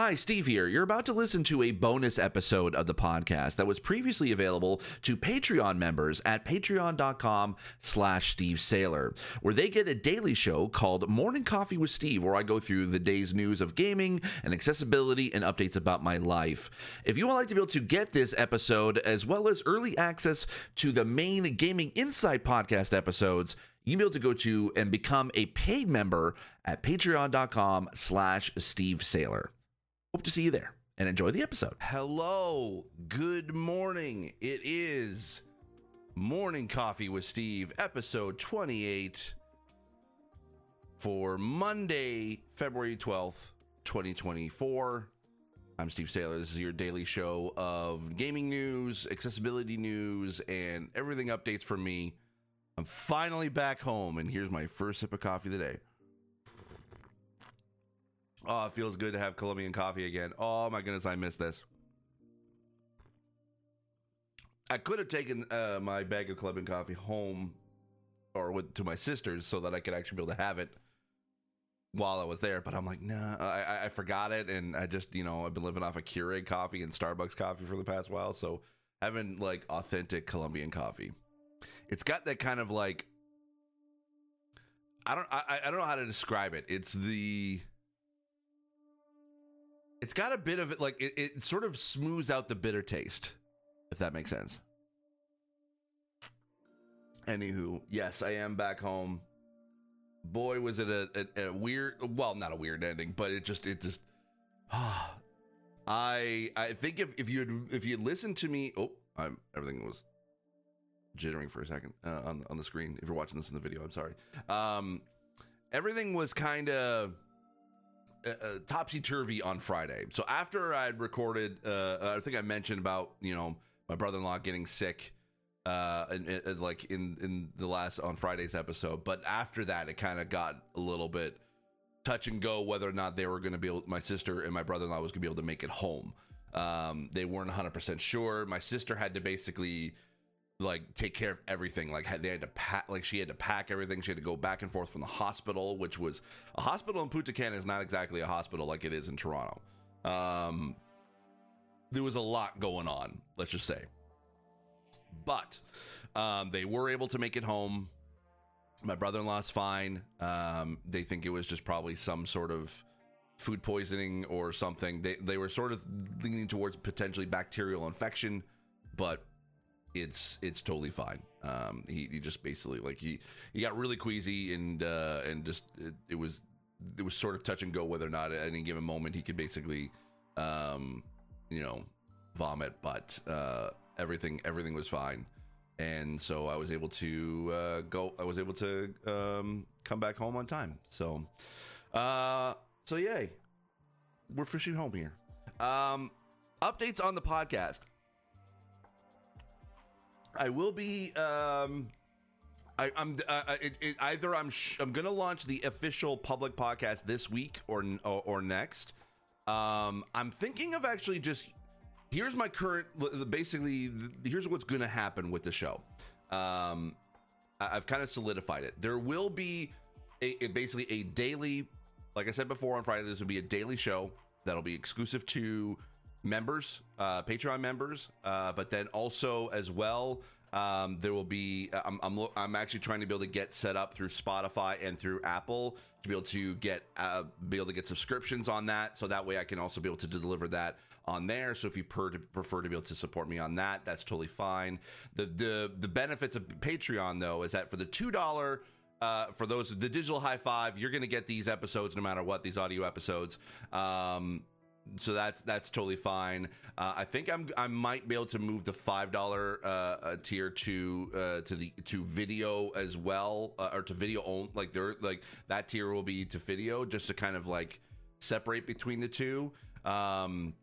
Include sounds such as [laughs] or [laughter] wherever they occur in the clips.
Hi, Steve here. You're about to listen to a bonus episode of the podcast that was previously available to Patreon members at patreon.com slash Steve Saylor, where they get a daily show called Morning Coffee with Steve, where I go through the day's news of gaming and accessibility and updates about my life. If you would like to be able to get this episode, as well as early access to the main Gaming Insight podcast episodes, you can be able to go to and become a paid member at patreon.com slash Steve Saylor. Hope to see you there and enjoy the episode. Hello, good morning. It is Morning Coffee with Steve, episode 28 for Monday, February 12th, 2024. I'm Steve Saylor. This is your daily show of gaming news, accessibility news, and everything updates from me. I'm finally back home, and here's my first sip of coffee of the day. Oh, it feels good to have Colombian coffee again. Oh my goodness, I miss this. I could have taken uh, my bag of Colombian coffee home or with to my sister's so that I could actually be able to have it while I was there. But I'm like, nah, I, I forgot it, and I just you know I've been living off of Keurig coffee and Starbucks coffee for the past while, so having like authentic Colombian coffee, it's got that kind of like I don't I, I don't know how to describe it. It's the it's got a bit of it like it, it sort of smooths out the bitter taste, if that makes sense. Anywho, yes, I am back home. Boy, was it a, a, a weird, well, not a weird ending, but it just, it just, ah, [sighs] I, I think if if you had if you had listened to me, oh, I'm everything was jittering for a second uh, on on the screen. If you're watching this in the video, I'm sorry. Um, everything was kind of uh, topsy turvy on Friday. So after I'd recorded, uh, I think I mentioned about you know my brother in law getting sick, uh, and, and, like in in the last on Friday's episode. But after that, it kind of got a little bit touch and go whether or not they were going to be able. My sister and my brother in law was going to be able to make it home. Um, they weren't 100 percent sure. My sister had to basically like take care of everything. Like they had to pack like she had to pack everything. She had to go back and forth from the hospital which was a hospital in Punta Cana is not exactly a hospital like it is in Toronto. Um there was a lot going on let's just say. But um they were able to make it home. My brother-in-law's fine. Um they think it was just probably some sort of food poisoning or something. They they were sort of leaning towards potentially bacterial infection but it's it's totally fine. Um, he, he just basically like he he got really queasy and uh, and just it, it was it was sort of touch and go whether or not at any given moment he could basically um, you know vomit, but uh, everything everything was fine, and so I was able to uh, go. I was able to um, come back home on time. So uh, so yay, we're fishing home here. Um, updates on the podcast. I will be. Um, I, am uh, it, it, either I'm sh- I'm gonna launch the official public podcast this week or or, or next. Um, I'm thinking of actually just here's my current basically here's what's gonna happen with the show. Um, I, have kind of solidified it. There will be a, a, basically a daily, like I said before on Friday, this will be a daily show that'll be exclusive to members, uh, Patreon members, uh, but then also as well, um, there will be. Uh, I'm, I'm I'm actually trying to be able to get set up through Spotify and through Apple to be able to get uh, be able to get subscriptions on that, so that way I can also be able to deliver that on there. So if you per- prefer to be able to support me on that, that's totally fine. The the the benefits of Patreon though is that for the two dollar uh, for those the digital high five, you're going to get these episodes no matter what these audio episodes. Um, so that's that's totally fine. Uh, I think I'm I might be able to move the five dollar uh, uh, tier to uh, to the to video as well, uh, or to video only. Like there, like that tier will be to video, just to kind of like separate between the two. Um,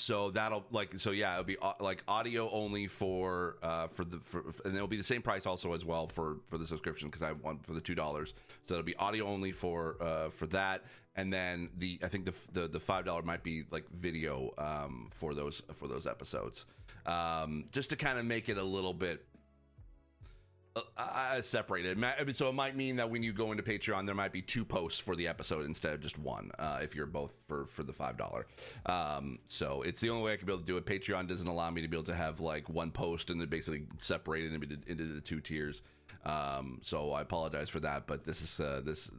so that'll like so yeah it'll be uh, like audio only for uh for the for, and it'll be the same price also as well for for the subscription because i want for the two dollars so it'll be audio only for uh for that and then the i think the the, the five dollar might be like video um for those for those episodes. Um just to kind of make it a little bit uh, separated. So it might mean that when you go into Patreon, there might be two posts for the episode instead of just one. Uh, if you're both for for the five dollar, um, so it's the only way I can be able to do it. Patreon doesn't allow me to be able to have like one post and then basically separate it into, the two tiers. Um, so I apologize for that, but this is uh, this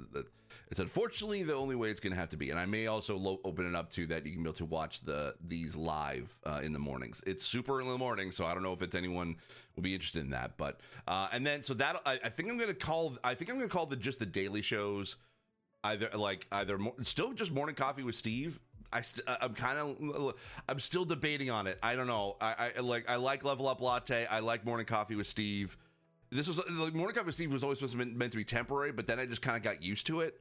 it's unfortunately the only way it's going to have to be. And I may also lo- open it up to that you can be able to watch the these live uh, in the mornings. It's super early in the morning, so I don't know if it's anyone will be interested in that. But uh, and then so that I, I think I'm to call I think I'm to call the just the daily shows either like either more, still just morning coffee with Steve I st- I'm kind of I'm still debating on it. I don't know. I, I like I like Level Up Latte. I like Morning Coffee with Steve this was like Morning Coffee with Steve was always supposed to be meant to be temporary, but then I just kind of got used to it.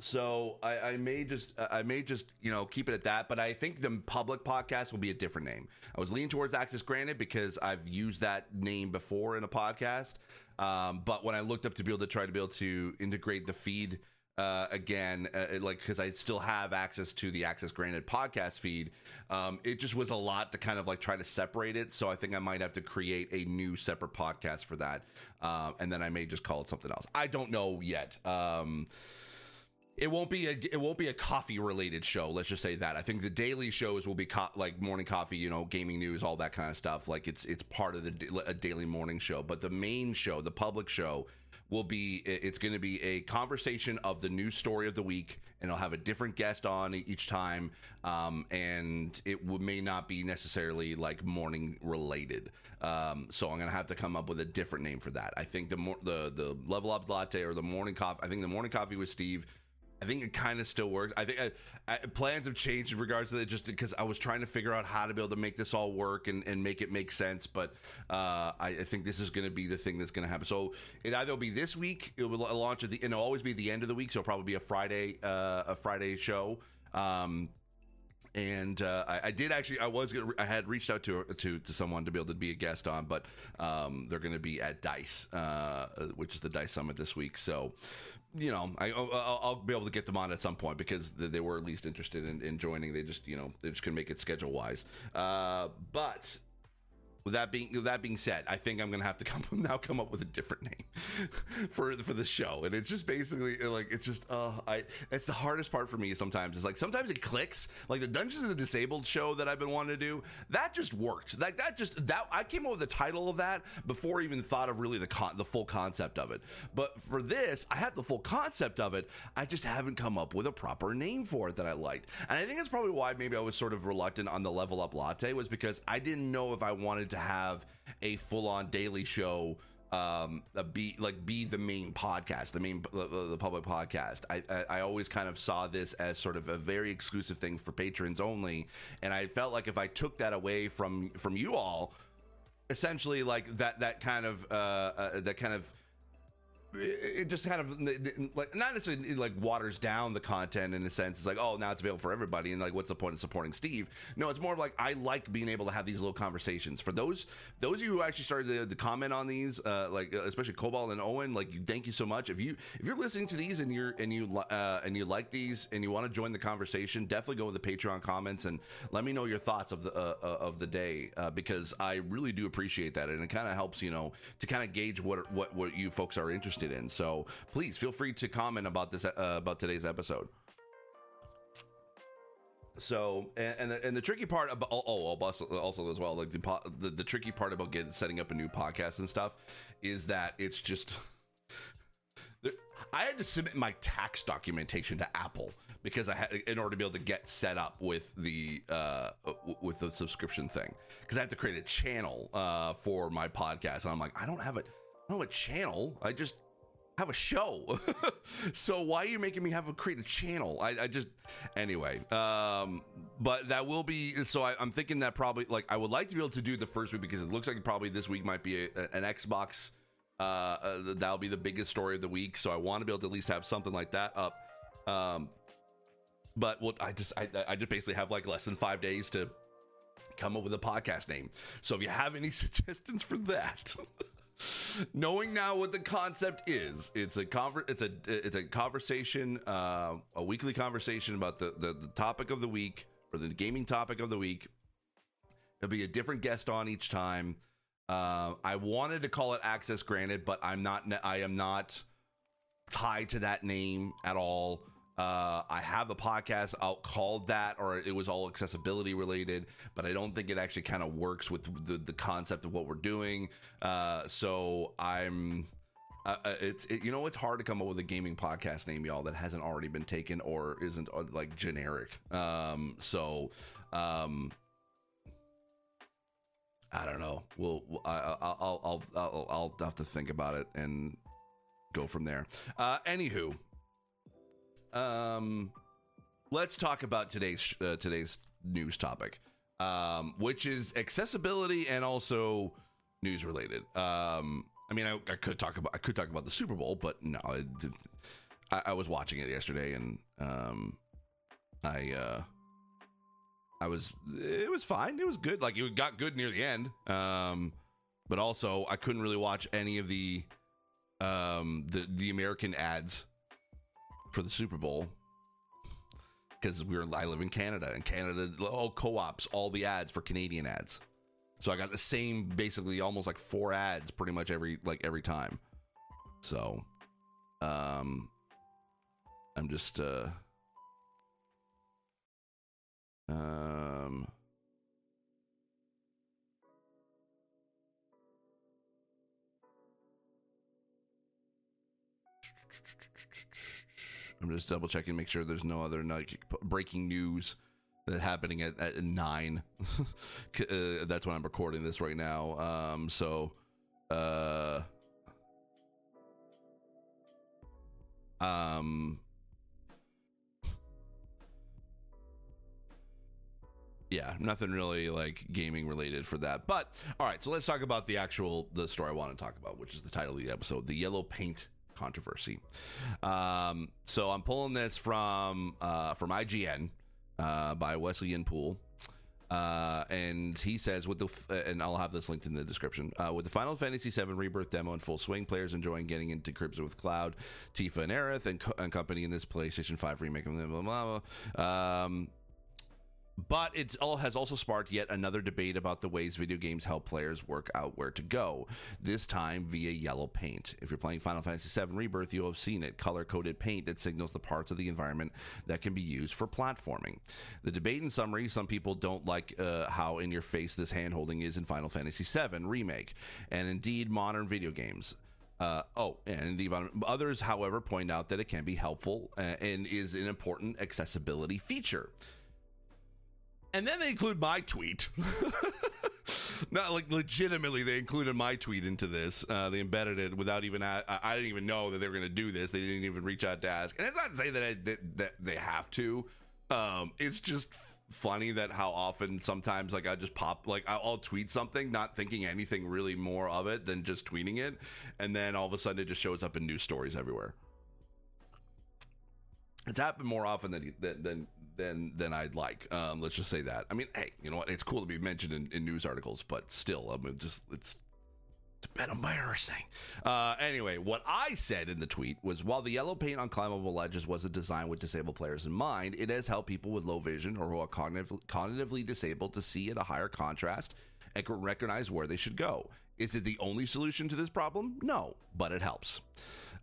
So I, I, may just I may just you know keep it at that, but I think the public podcast will be a different name. I was leaning towards Access Granted because I've used that name before in a podcast, um, but when I looked up to be able to try to be able to integrate the feed uh, again, uh, like because I still have access to the Access Granted podcast feed. Um, it just was a lot to kind of like try to separate it. So I think I might have to create a new separate podcast for that, um, and then I may just call it something else. I don't know yet. Um, it won't be a it won't be a coffee related show. Let's just say that. I think the daily shows will be co- like morning coffee, you know, gaming news, all that kind of stuff. Like it's it's part of the a daily morning show. But the main show, the public show, will be it's going to be a conversation of the news story of the week and i'll have a different guest on each time um, and it w- may not be necessarily like morning related um, so i'm going to have to come up with a different name for that i think the the the level up latte or the morning coffee i think the morning coffee with steve I think it kind of still works. I think I, uh, I, plans have changed in regards to that just because I was trying to figure out how to be able to make this all work and, and make it make sense. But uh, I, I, think this is going to be the thing that's going to happen. So it either will be this week, it will launch at the, it'll always be the end of the week. So it'll probably be a Friday, uh, a Friday show. Um, and uh, I, I, did actually. I was. Gonna, I had reached out to to to someone to be able to be a guest on, but um, they're going to be at Dice, uh, which is the Dice Summit this week. So you know, I, I'll, I'll, be able to get them on at some point because they were at least interested in, in joining. They just, you know, they just couldn't make it schedule wise. Uh, but with that being with that being said, I think I'm gonna have to come [laughs] now come up with a different name [laughs] for for the show, and it's just basically like it's just uh I it's the hardest part for me sometimes. It's like sometimes it clicks. Like the Dungeons of the Disabled show that I've been wanting to do, that just worked. Like that just that I came up with the title of that before I even thought of really the con- the full concept of it. But for this, I had the full concept of it. I just haven't come up with a proper name for it that I liked, and I think that's probably why maybe I was sort of reluctant on the Level Up Latte was because I didn't know if I wanted to have a full on daily show um be like be the main podcast the main the, the public podcast. I, I, I always kind of saw this as sort of a very exclusive thing for patrons only and i felt like if i took that away from from you all essentially like that that kind of uh, uh that kind of it just kind of like not necessarily like waters down the content in a sense. It's like, oh, now it's available for everybody, and like, what's the point of supporting Steve? No, it's more like I like being able to have these little conversations. For those those of you who actually started to, to comment on these, uh, like uh, especially Cobalt and Owen, like, thank you so much. If you if you're listening to these and you're and you uh, and you like these and you want to join the conversation, definitely go with the Patreon comments and let me know your thoughts of the uh, uh of the day uh, because I really do appreciate that, and it kind of helps you know to kind of gauge what what what you folks are interested interested in. So please feel free to comment about this uh, about today's episode. So and and the, and the tricky part about oh, oh also as well like the, the the tricky part about getting setting up a new podcast and stuff is that it's just [laughs] I had to submit my tax documentation to Apple because I had in order to be able to get set up with the uh, with the subscription thing because I have to create a channel uh, for my podcast and I'm like I don't have a I don't have a channel I just have a show. [laughs] so why are you making me have a create a channel? I, I just anyway. Um, but that will be so. I, am thinking that probably like I would like to be able to do the first week because it looks like probably this week might be a, an Xbox. Uh, uh, that'll be the biggest story of the week. So I want to be able to at least have something like that up. Um, but what I just I, I just basically have like less than five days to come up with a podcast name. So if you have any [laughs] suggestions for that. [laughs] knowing now what the concept is it's a conver- it's a it's a conversation uh, a weekly conversation about the, the, the topic of the week or the gaming topic of the week there'll be a different guest on each time Uh, I wanted to call it Access Granted, but I'm not. I am not tied to that name at all. Uh, I have a podcast out called that, or it was all accessibility related, but I don't think it actually kind of works with the, the concept of what we're doing. Uh, so I'm, uh, uh, it's it, you know it's hard to come up with a gaming podcast name, y'all, that hasn't already been taken or isn't uh, like generic. Um, so, um, I don't know. We'll, I, I'll, I'll, I'll, I'll have to think about it and go from there. Uh, anywho, um, let's talk about today's uh, today's news topic, um, which is accessibility and also news related. Um, I mean, I, I, could talk about I could talk about the Super Bowl, but no, I, I was watching it yesterday, and um, I uh, I was it was fine. It was good. Like it got good near the end. Um, but also I couldn't really watch any of the um the the American ads for the Super Bowl because we were I live in Canada and Canada all co-ops all the ads for Canadian ads. So I got the same basically almost like four ads pretty much every like every time. So um I'm just uh um I'm just double checking, to make sure there's no other like, breaking news happening at, at nine. [laughs] uh, that's when I'm recording this right now. Um, so, uh, um, yeah, nothing really like gaming related for that. But all right, so let's talk about the actual the story I want to talk about, which is the title of the episode, the yellow paint controversy. Um, so I'm pulling this from uh, from IGN uh, by Wesley Yin-Poole. Uh, and he says with the and I'll have this linked in the description uh, with the Final Fantasy VII Rebirth demo in full swing, players enjoying getting into Cribs with Cloud, Tifa, and Aerith, and, co- and company in this PlayStation Five remake. Blah blah blah. blah. Um, but it all has also sparked yet another debate about the ways video games help players work out where to go. This time via yellow paint. If you're playing Final Fantasy VII Rebirth, you'll have seen it color-coded paint that signals the parts of the environment that can be used for platforming. The debate, in summary, some people don't like uh, how in your face this handholding is in Final Fantasy VII Remake, and indeed modern video games. Uh, oh, and indeed, others, however, point out that it can be helpful uh, and is an important accessibility feature. And then they include my tweet. [laughs] Not like legitimately, they included my tweet into this. Uh, they embedded it without even. I, I didn't even know that they were going to do this. They didn't even reach out to ask. And it's not to say that I, that, that they have to. Um, it's just funny that how often sometimes like I just pop like I'll tweet something not thinking anything really more of it than just tweeting it, and then all of a sudden it just shows up in news stories everywhere. It's happened more often than than than than, I'd like. Um, let's just say that. I mean, hey, you know what? It's cool to be mentioned in, in news articles, but still, I mean, just it's it's a bit embarrassing. Uh, anyway, what I said in the tweet was while the yellow paint on climbable ledges wasn't designed with disabled players in mind, it has helped people with low vision or who are cognitive, cognitively disabled to see at a higher contrast and recognize where they should go. Is it the only solution to this problem? No, but it helps.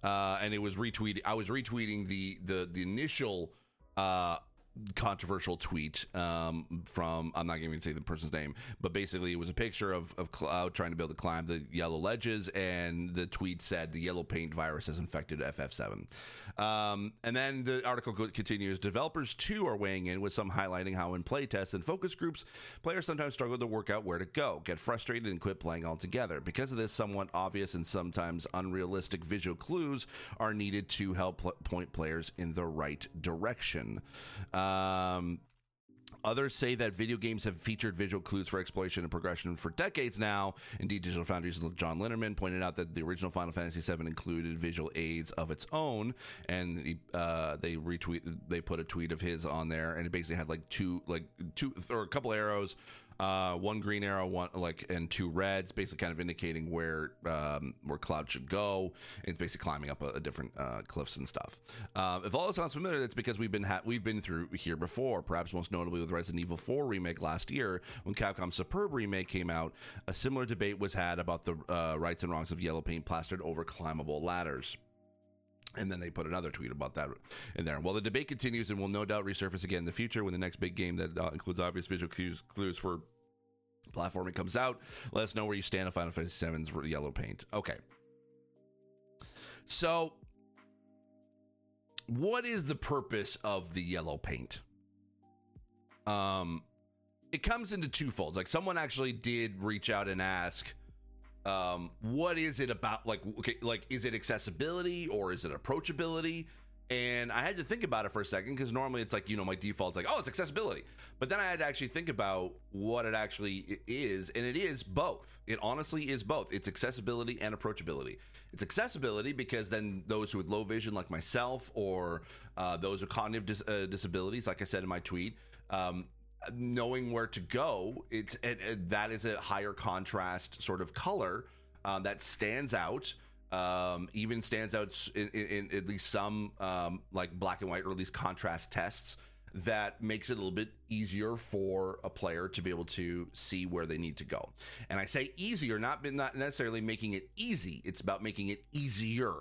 Uh, and it was retweeted. I was retweeting the the the initial uh, controversial tweet um, from I'm not going to say the person's name, but basically it was a picture of, of Cloud trying to be able to climb the yellow ledges, and the tweet said the yellow paint virus has infected FF7. Um, and then the article continues: developers too are weighing in with some highlighting how in playtests and focus groups, players sometimes struggle to work out where to go, get frustrated, and quit playing altogether. Because of this, somewhat obvious and sometimes unrealistic visual clues are needed to help pl- point players in the right direction. Uh, um, Others say that video games have featured visual clues for exploration and progression for decades now. Indeed, Digital Foundry's John Linneman pointed out that the original Final Fantasy VII included visual aids of its own, and uh, they retweeted, they put a tweet of his on there, and it basically had like two, like two or a couple arrows, Uh, one green arrow, one like, and two reds, basically kind of indicating where um, where Cloud should go. It's basically climbing up a, a different uh, cliffs and stuff. Uh, if all this sounds familiar, that's because we've been ha- we've been through here before. Perhaps most notably with Resident Evil 4 remake last year, when Capcom's Superb remake came out, a similar debate was had about the uh, rights and wrongs of yellow paint plastered over climbable ladders. And then they put another tweet about that in there. Well, the debate continues and will no doubt resurface again in the future when the next big game that uh, includes obvious visual cues, clues for platforming comes out. Let us know where you stand on Final Fantasy VII's yellow paint. Okay. So, what is the purpose of the yellow paint? Um, it comes into two folds. Like someone actually did reach out and ask, um, what is it about? Like, okay, like is it accessibility or is it approachability? And I had to think about it for a second because normally it's like, you know, my default is like, oh, it's accessibility. But then I had to actually think about what it actually is. And it is both. It honestly is both. It's accessibility and approachability. It's accessibility because then those with low vision, like myself, or uh, those with cognitive dis- uh, disabilities, like I said in my tweet, um, knowing where to go, it's it, it, that is a higher contrast sort of color um, that stands out um, even stands out in, in, in at least some um, like black and white or at least contrast tests that makes it a little bit easier for a player to be able to see where they need to go. And I say easier, not not necessarily making it easy. It's about making it easier,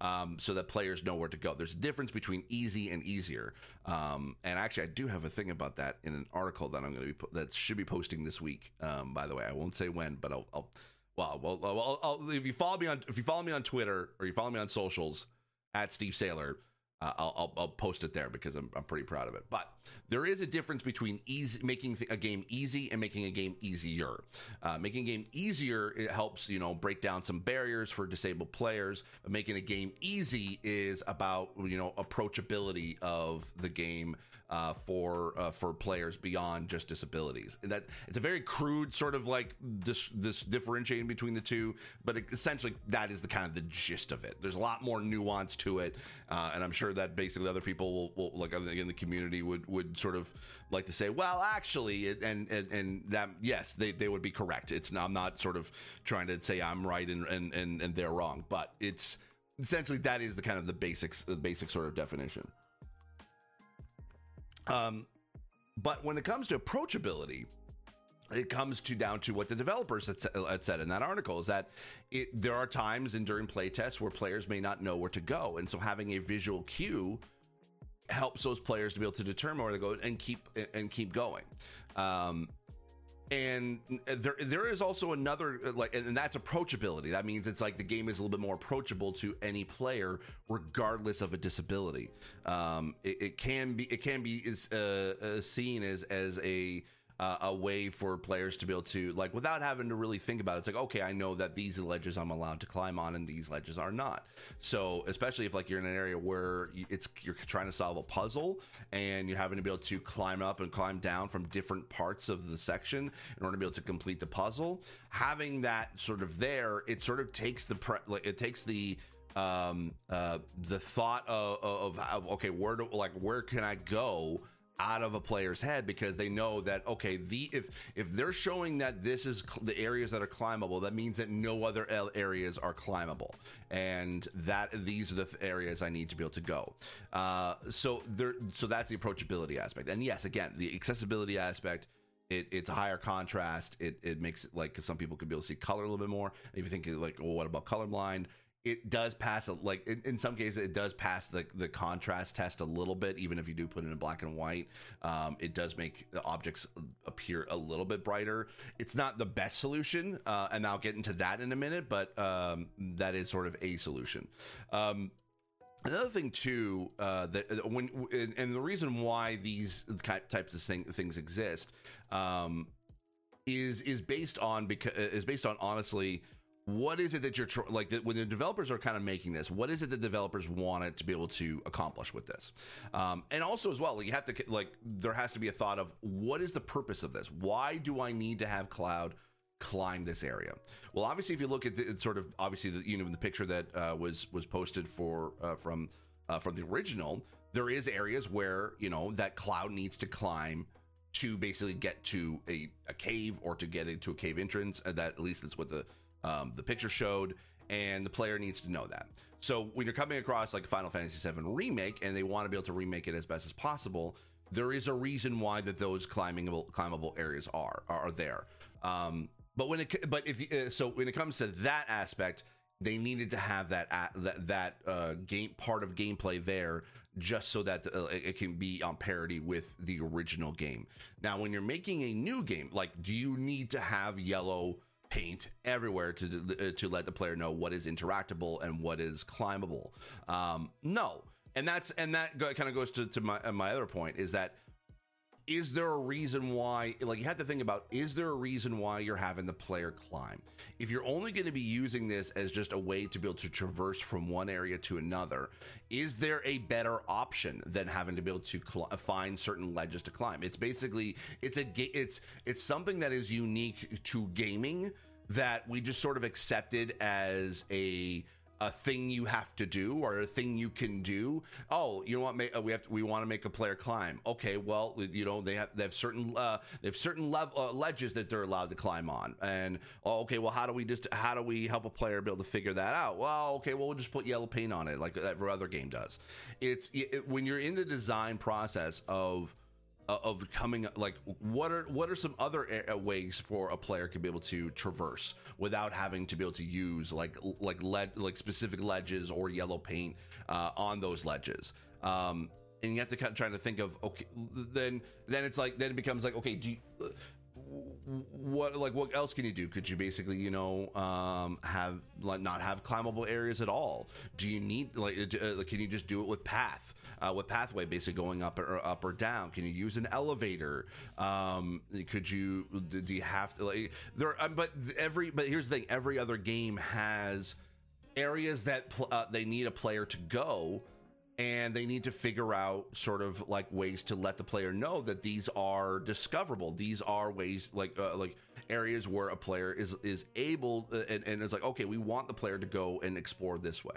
um, so that players know where to go. There's a difference between easy and easier. Um, and actually, I do have a thing about that in an article that I'm going to be that should be posting this week. Um, by the way, I won't say when, but I'll, I'll well, well, well I'll, if you follow me on if you follow me on Twitter or you follow me on socials at Steve Saylor, uh, I'll, I'll, post it there because I'm I'm pretty proud of it. But there is a difference between easy making a game easy and making a game easier. Uh, making a game easier it helps you know break down some barriers for disabled players. But making a game easy is about you know approachability of the game uh, for uh, for players beyond just disabilities. And that it's a very crude sort of like this this differentiating between the two, but essentially that is the kind of the gist of it. There's a lot more nuance to it, uh, and I'm that basically other people will, will like in the community would would sort of like to say, well, actually, and and and that yes, they they would be correct. It's I'm not sort of trying to say I'm right and and and, and they're wrong, but it's essentially that is the kind of the basics the basic sort of definition. Um, but when it comes to approachability, it comes to down to what the developers had said in that article is that it, there are times and during playtests where players may not know where to go, and so having a visual cue helps those players to be able to determine where to go and keep and keep going. Um, and there there is also another like and that's approachability. That means it's like the game is a little bit more approachable to any player regardless of a disability. Um it, it can be it can be is uh, uh, seen as as a uh, a way for players to be able to like without having to really think about it. It's like okay, I know that these ledges I'm allowed to climb on and these ledges are not. So especially if like you're in an area where it's you're trying to solve a puzzle and you're having to be able to climb up and climb down from different parts of the section in order to be able to complete the puzzle, having that sort of there, it sort of takes the pre- like it takes the um uh the thought of, of, of okay where do like where can I go out of a player's head because they know that okay the if if they're showing that this is cl- the areas that are climbable that means that no other L areas are climbable. And that these are the th- areas I need to be able to go. Uh, so there so that's the approachability aspect. And yes again the accessibility aspect it, it's a higher contrast. It, it makes it like cause some people could be able to see color a little bit more. If you think like well what about colorblind it does pass like in, some cases it does pass the the contrast test a little bit even if you do put it in black and white. Um, it does make the objects appear a little bit brighter. It's not the best solution uh, and i'll get into that in a minute but um, that is sort of a solution. Um, Another thing too, uh, that uh, when and the reason why these types of thing, things exist um, is is based on because is based on honestly what is it that you're tr- like when the developers are kind of making this what is it that developers wanted to be able to accomplish with this um, and also as well you have to like there has to be a thought of what is the purpose of this why do i need to have cloud climb this area well obviously if you look at the sort of obviously the you know the picture that uh, was was posted for uh, from uh, from the original there is areas where you know that cloud needs to climb to basically get to a, a cave or to get into a cave entrance. That at least that's what the um, the picture showed, and the player needs to know that. So when you're coming across like Final Fantasy VII remake, and they want to be able to remake it as best as possible, there is a reason why that those climbable climbable areas are are there. Um, but when it but if uh, so when it comes to that aspect, they needed to have that uh, that that uh, game part of gameplay there just so that uh, it can be on parity with the original game. Now, when you're making a new game, like do you need to have yellow paint everywhere to uh, to let the player know what is interactable and what is climbable? Um, no, and that's and that kind of goes to to my my other point is that is there a reason why like you have to think about is there a reason why you're having the player climb? If you're only going to be using this as just a way to be able to traverse from one area to another is there a better option than having to be able to cl- uh, find certain ledges to climb? It's basically it's a it's it's something that is unique to gaming that we just sort of accepted as a a thing you have to do or a thing you can do. Oh, you know what? Uh, we have to, we want to make a player climb. Okay, well, you know they have they have certain uh, they have certain level uh, ledges that they're allowed to climb on. And oh, okay, well, how do we just how do we help a player be able to figure that out? Well, okay, well, we'll just put yellow paint on it like every other game does. It's it, when you're in the design process of of coming like what are what are some other ways for a player to be able to traverse without having to be able to use like like led like specific ledges or yellow paint uh, on those ledges? Um, and you have to kind of try to think of okay then then it's like then it becomes like okay do you what like what else can you do? Could you basically you know um have like not have climbable areas at all? Do you need like uh, can you just do it with path uh, with pathway basically going up or up or down? Can you use an elevator? Um could you do you have to like there um, but every but here's the thing. Every other game has areas that pl- uh, they need a player to go and they need to figure out sort of like ways to let the player know that these are discoverable. These are ways like uh, like areas where a player is is able uh, and, and it's like okay we want the player to go and explore this way.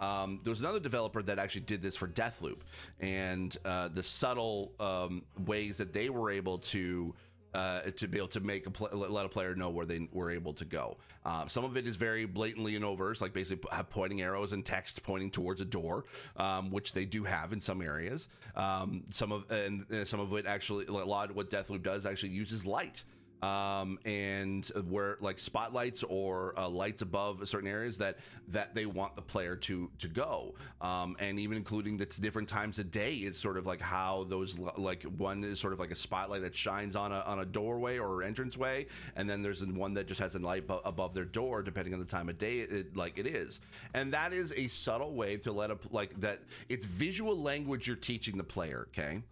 Um, there was another developer that actually did this for deathloop and uh, the subtle um, ways that they were able to uh, to be able to make a pl- let a player know where they were able to go. Um, some of it is very blatantly in overs, like basically have pointing arrows and text pointing towards a door, um, which they do have in some areas. Um, some of and, and some of it actually, a lot of what Deathloop does actually uses light um, and where like spotlights or uh, lights above certain areas that that they want the player to to go, um, and even including the different times a day is sort of like how those like one is sort of like a spotlight that shines on a on a doorway or entranceway, and then there's one that just has a light above their door depending on the time of day it, it, like it is, and that is a subtle way to let a like that it's visual language you're teaching the player. Okay.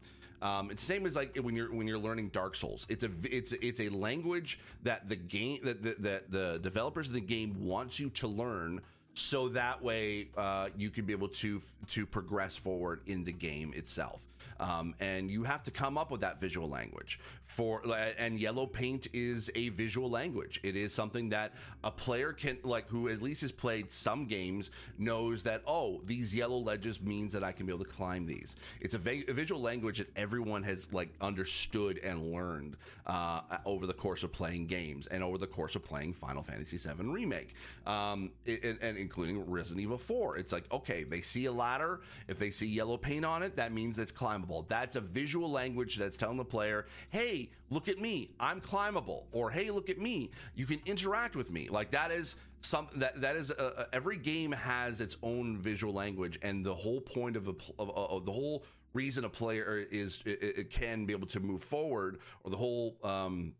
Um, it's the same as like when you're when you're learning Dark Souls. It's a it's it's a language that the game that the, that the developers of the game wants you to learn so that way uh, you can be able to to progress forward in the game itself um, and you have to come up with that visual language for and yellow paint is a visual language. It is something that a player can like who at least has played some games knows that oh these yellow ledges means that i can be able to climb these. It's a, va- a visual language that everyone has like understood and learned uh, over the course of playing games and over the course of playing final fantasy 7 remake. Um, and, and including resident evil 4 it's like okay they see a ladder. If they see yellow paint on it that means it's climbable climbable. That's a visual language that's telling the player, hey, look at me, I'm climbable. Or hey, look at me, you can interact with me. Like that is something that that is uh, uh, every game has its own visual language, and the whole point of, a, of, of the whole reason a player is it, it, can be able to move forward, or the whole um,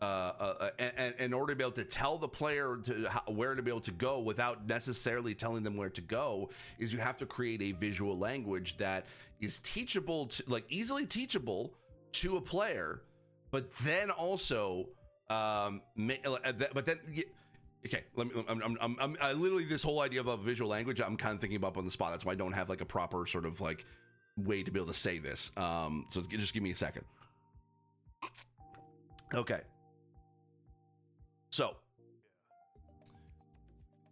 uh, uh, uh and, in order to be able to tell the player to how, where to be able to go without necessarily telling them where to go is you have to create a visual language that is teachable to like easily teachable to a player but then also um uh, but then okay let me I'm, I'm, I'm, I'm I literally this whole idea of a visual language i'm kind of thinking about on the spot. That's why i don't have like a proper sort of like way to be able to say this. Um so just give me a second. Okay so,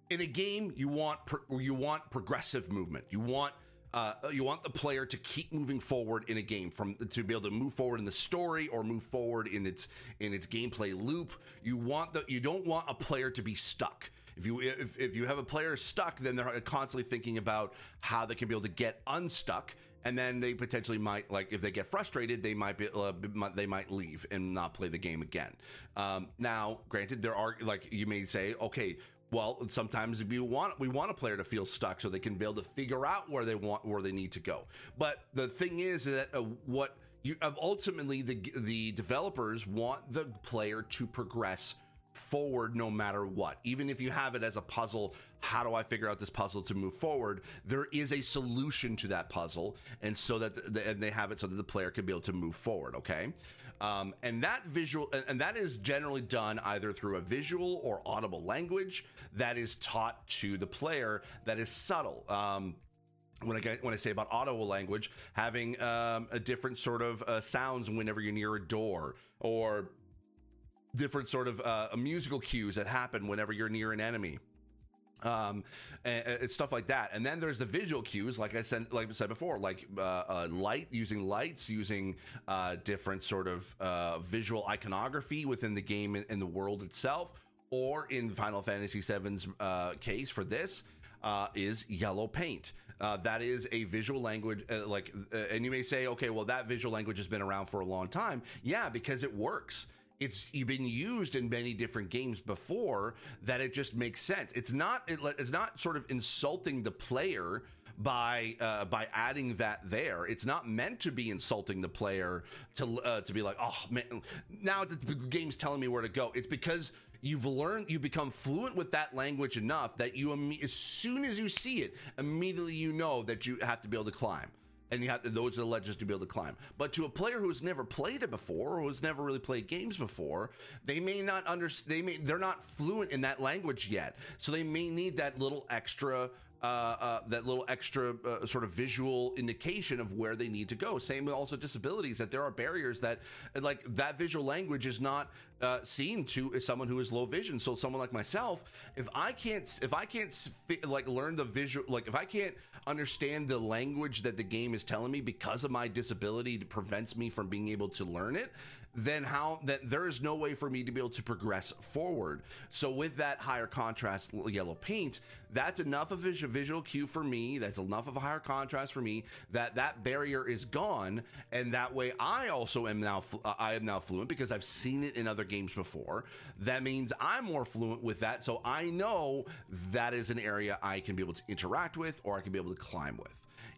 in a game, you want pro- you want progressive movement. You want uh, you want the player to keep moving forward in a game from to be able to move forward in the story or move forward in its in its gameplay loop. You want the you don't want a player to be stuck. If you if, if you have a player stuck, then they're constantly thinking about how they can be able to get unstuck and then they potentially might like if they get frustrated they might be uh, they might leave and not play the game again. Um, now granted there are like you may say okay well sometimes we want we want a player to feel stuck so they can be able to figure out where they want where they need to go. But the thing is that uh, what you ultimately the the developers want the player to progress forward no matter what. Even if you have it as a puzzle, how do I figure out this puzzle to move forward? There is a solution to that puzzle, and so that the, and they have it so that the player can be able to move forward. Okay, um, and that visual and that is generally done either through a visual or audible language that is taught to the player that is subtle. Um, when I get, when I say about audible language, having um, a different sort of uh, sounds whenever you're near a door, or different sort of uh, musical cues that happen whenever you're near an enemy. Um and, and, stuff like that. And then there's the visual cues like i said like i said before like uh, uh, light using lights using uh, different sort of uh, visual iconography within the game and, the world itself. Or in final fantasy VII's uh, case for this uh, is yellow paint. That is a visual language like and you may say okay well that visual language has been around for a long time. Yeah because it works it's been used in many different games before that it just makes sense. It's not it, it's not sort of insulting the player by uh, by adding that there. It's not meant to be insulting the player to uh, to be like, oh man, now the, the game's telling me where to go. It's because you've learned you've become fluent with that language enough that you as soon as you see it, immediately you know that you have to be able to climb and you have those are the ledges to be able to climb. But to a player who's never played it before, or who's never really played games before, they may not understand. They may they're not fluent in that language yet, so they may need that little extra uh, uh, that little extra uh, sort of visual indication of where they need to go. Same with also disabilities, that there are barriers that, like, that visual language is not uh, seen to someone who is low vision. So someone like myself, if I can't, if I can't like learn the visual, like if I can't understand the language that the game is telling me because of my disability, it prevents me from being able to learn it then how that there is no way for me to be able to progress forward. So with that higher contrast yellow paint, that's enough of a visual cue for me. That's enough of a higher contrast for me that that barrier is gone, and that way I also am now I am now fluent because I've seen it in other games before. That means I'm more fluent with that, so I know that is an area I can be able to interact with or I can be able to climb with.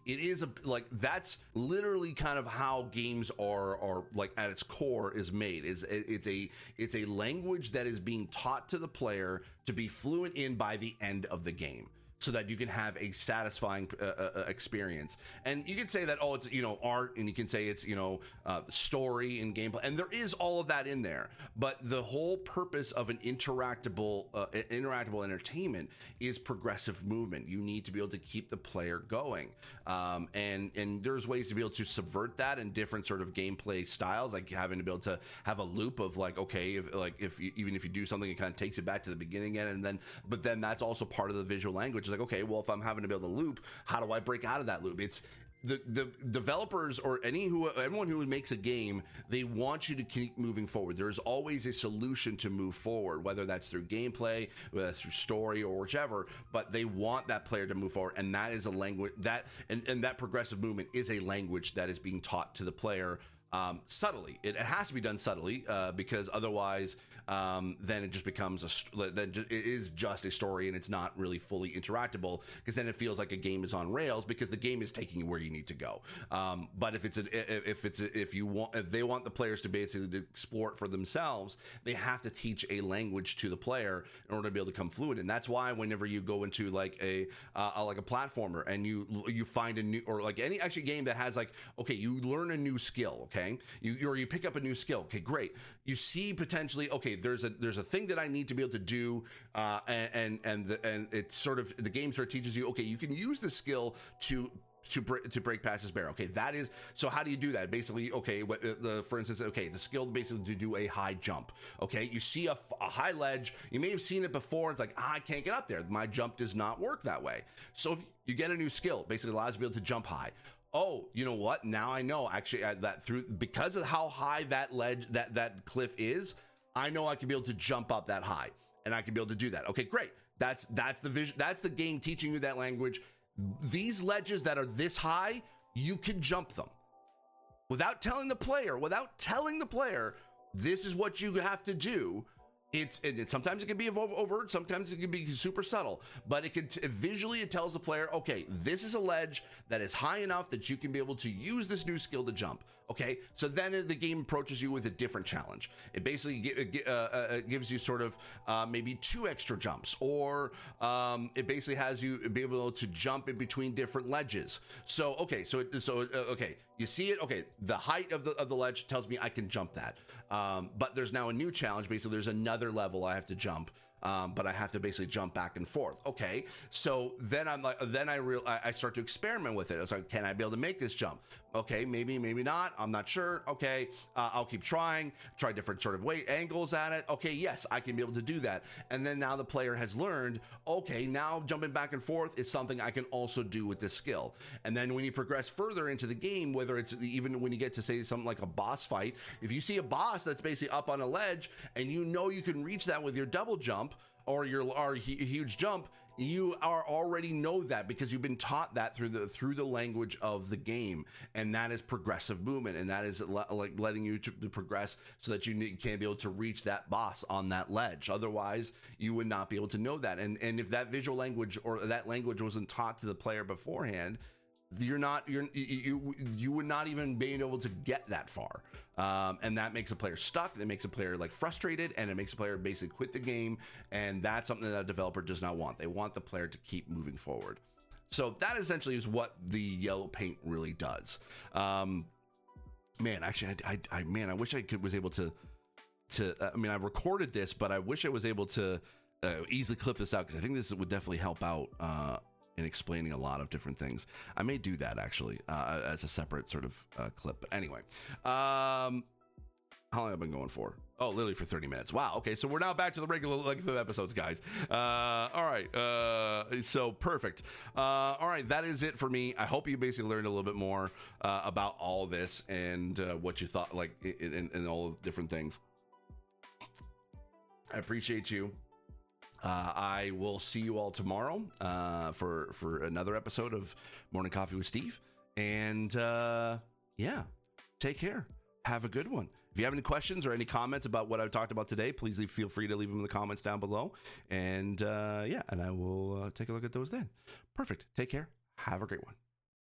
It is a like that's literally kind of how games are are like at its core is made. Is it's a it's a language that is being taught to the player to be fluent in by the end of the game so that you can have a satisfying uh, uh, uh, experience. And you can say that, oh, it's, you know, art, and you can say it's, you know, uh, story and gameplay. And there is all of that in there. But the whole purpose of an interactable, uh, interactable entertainment is progressive movement. You need to be able to keep the player going. Um, and, and there's ways to be able to subvert that in different sort of gameplay styles, like having to be able to have a loop of like, okay, if, like if you, even if you do something, it kind of takes it back to the beginning again. And then, but then that's also part of the visual language which is like, okay, well, if I'm having to build a loop, how do I break out of that loop? It's the the developers or any who everyone who makes a game they want you to keep moving forward there's always a solution to move forward whether that's through gameplay whether that's through story or whichever but they want that player to move forward and that is a language that and, and that progressive movement is a language that is being taught to the player um, subtly. It, has to be done subtly uh, because otherwise, um, then it just becomes a then it is just a story and it's not really fully interactable because then it feels like a game is on rails because the game is taking you where you need to go. Um, but if it's a, if it's a, if you want if they want the players to basically explore it for themselves, they have to teach a language to the player in order to be able to come fluent. And that's why whenever you go into like a uh, like a platformer and you you find a new or like any actually game that has like okay you learn a new skill okay okay you or you pick up a new skill okay great you see potentially okay there's a there's a thing that i need to be able to do uh, and and and, the, and it's sort of the game sort of teaches you okay you can use the skill to to break to break past this barrier. Okay, that is so. How do you do that? Basically, okay, what, uh, the for instance, okay, a skill basically to do a high jump. Okay, you see a, a high ledge, you may have seen it before. It's like ah, I can't get up there. My jump does not work that way. So you get a new skill, basically allows you to be able to jump high oh, you know what? Now I know actually uh, that through because of how high that ledge that that cliff is, I know I can be able to jump up that high and I can be able to do that. Okay, great. That's that's the vision. That's the game teaching you that language. These ledges that are this high, you can jump them without telling the player. Without telling the player, this is what you have to do it's it, sometimes it can be overt, sometimes it can be super subtle, but it can t- visually it tells the player, okay, this is a ledge that is high enough that you can be able to use this new skill to jump. Okay, so then the game approaches you with a different challenge. It basically uh, uh, gives you sort of uh, maybe two extra jumps, or um, it basically has you be able to jump in between different ledges. So okay, so so uh, okay, you see it. Okay, the height of the of the ledge tells me I can jump that. Um, but there's now a new challenge. Basically, there's another level I have to jump um, but I have to basically jump back and forth. Okay, so then I'm like, then I real I start to experiment with it. It's like, can I be able to make this jump? Okay, maybe, maybe not. I'm not sure. Okay, uh, I'll keep trying. Try different sort of way angles at it. Okay, yes, I can be able to do that. And then now the player has learned. Okay, now jumping back and forth is something I can also do with this skill. And then when you progress further into the game, whether it's even when you get to say something like a boss fight, if you see a boss that's basically up on a ledge and you know you can reach that with your double jump or your or huge jump, you are already know that because you've been taught that through the through the language of the game, and that is progressive movement, and that is le- like letting you to, to progress so that you can be able to reach that boss on that ledge. Otherwise, you would not be able to know that. And and if that visual language or that language wasn't taught to the player beforehand, you're not you're you you would not even be able to get that far. Um, and that makes a player stuck. It makes a player like frustrated and it makes a player basically quit the game. And that's something that a developer does not want. They want the player to keep moving forward. So that essentially is what the yellow paint really does. Um, man actually I, I, I, man i wish i could was able to to uh, i mean i recorded this but i wish i was able to uh, easily clip this out because i think this would definitely help out uh, in explaining a lot of different things. I may do that actually uh, as a separate sort of uh, clip. But anyway, um, how long have I been going for? Oh, literally for 30 minutes. Wow. Okay. So we're now back to the regular length of episodes, guys. Uh, all right. Uh, so perfect. Uh, all right. That is it for me. I hope you basically learned a little bit more uh, about all this and uh, what you thought, like, and all the different things. I appreciate you. Uh, I will see you all tomorrow uh, for for another episode of Morning Coffee with Steve. And uh, yeah, take care. Have a good one. If you have any questions or any comments about what I've talked about today, please leave, feel free to leave them in the comments down below. And uh, yeah, and I will uh, take a look at those then. Perfect. Take care. Have a great one.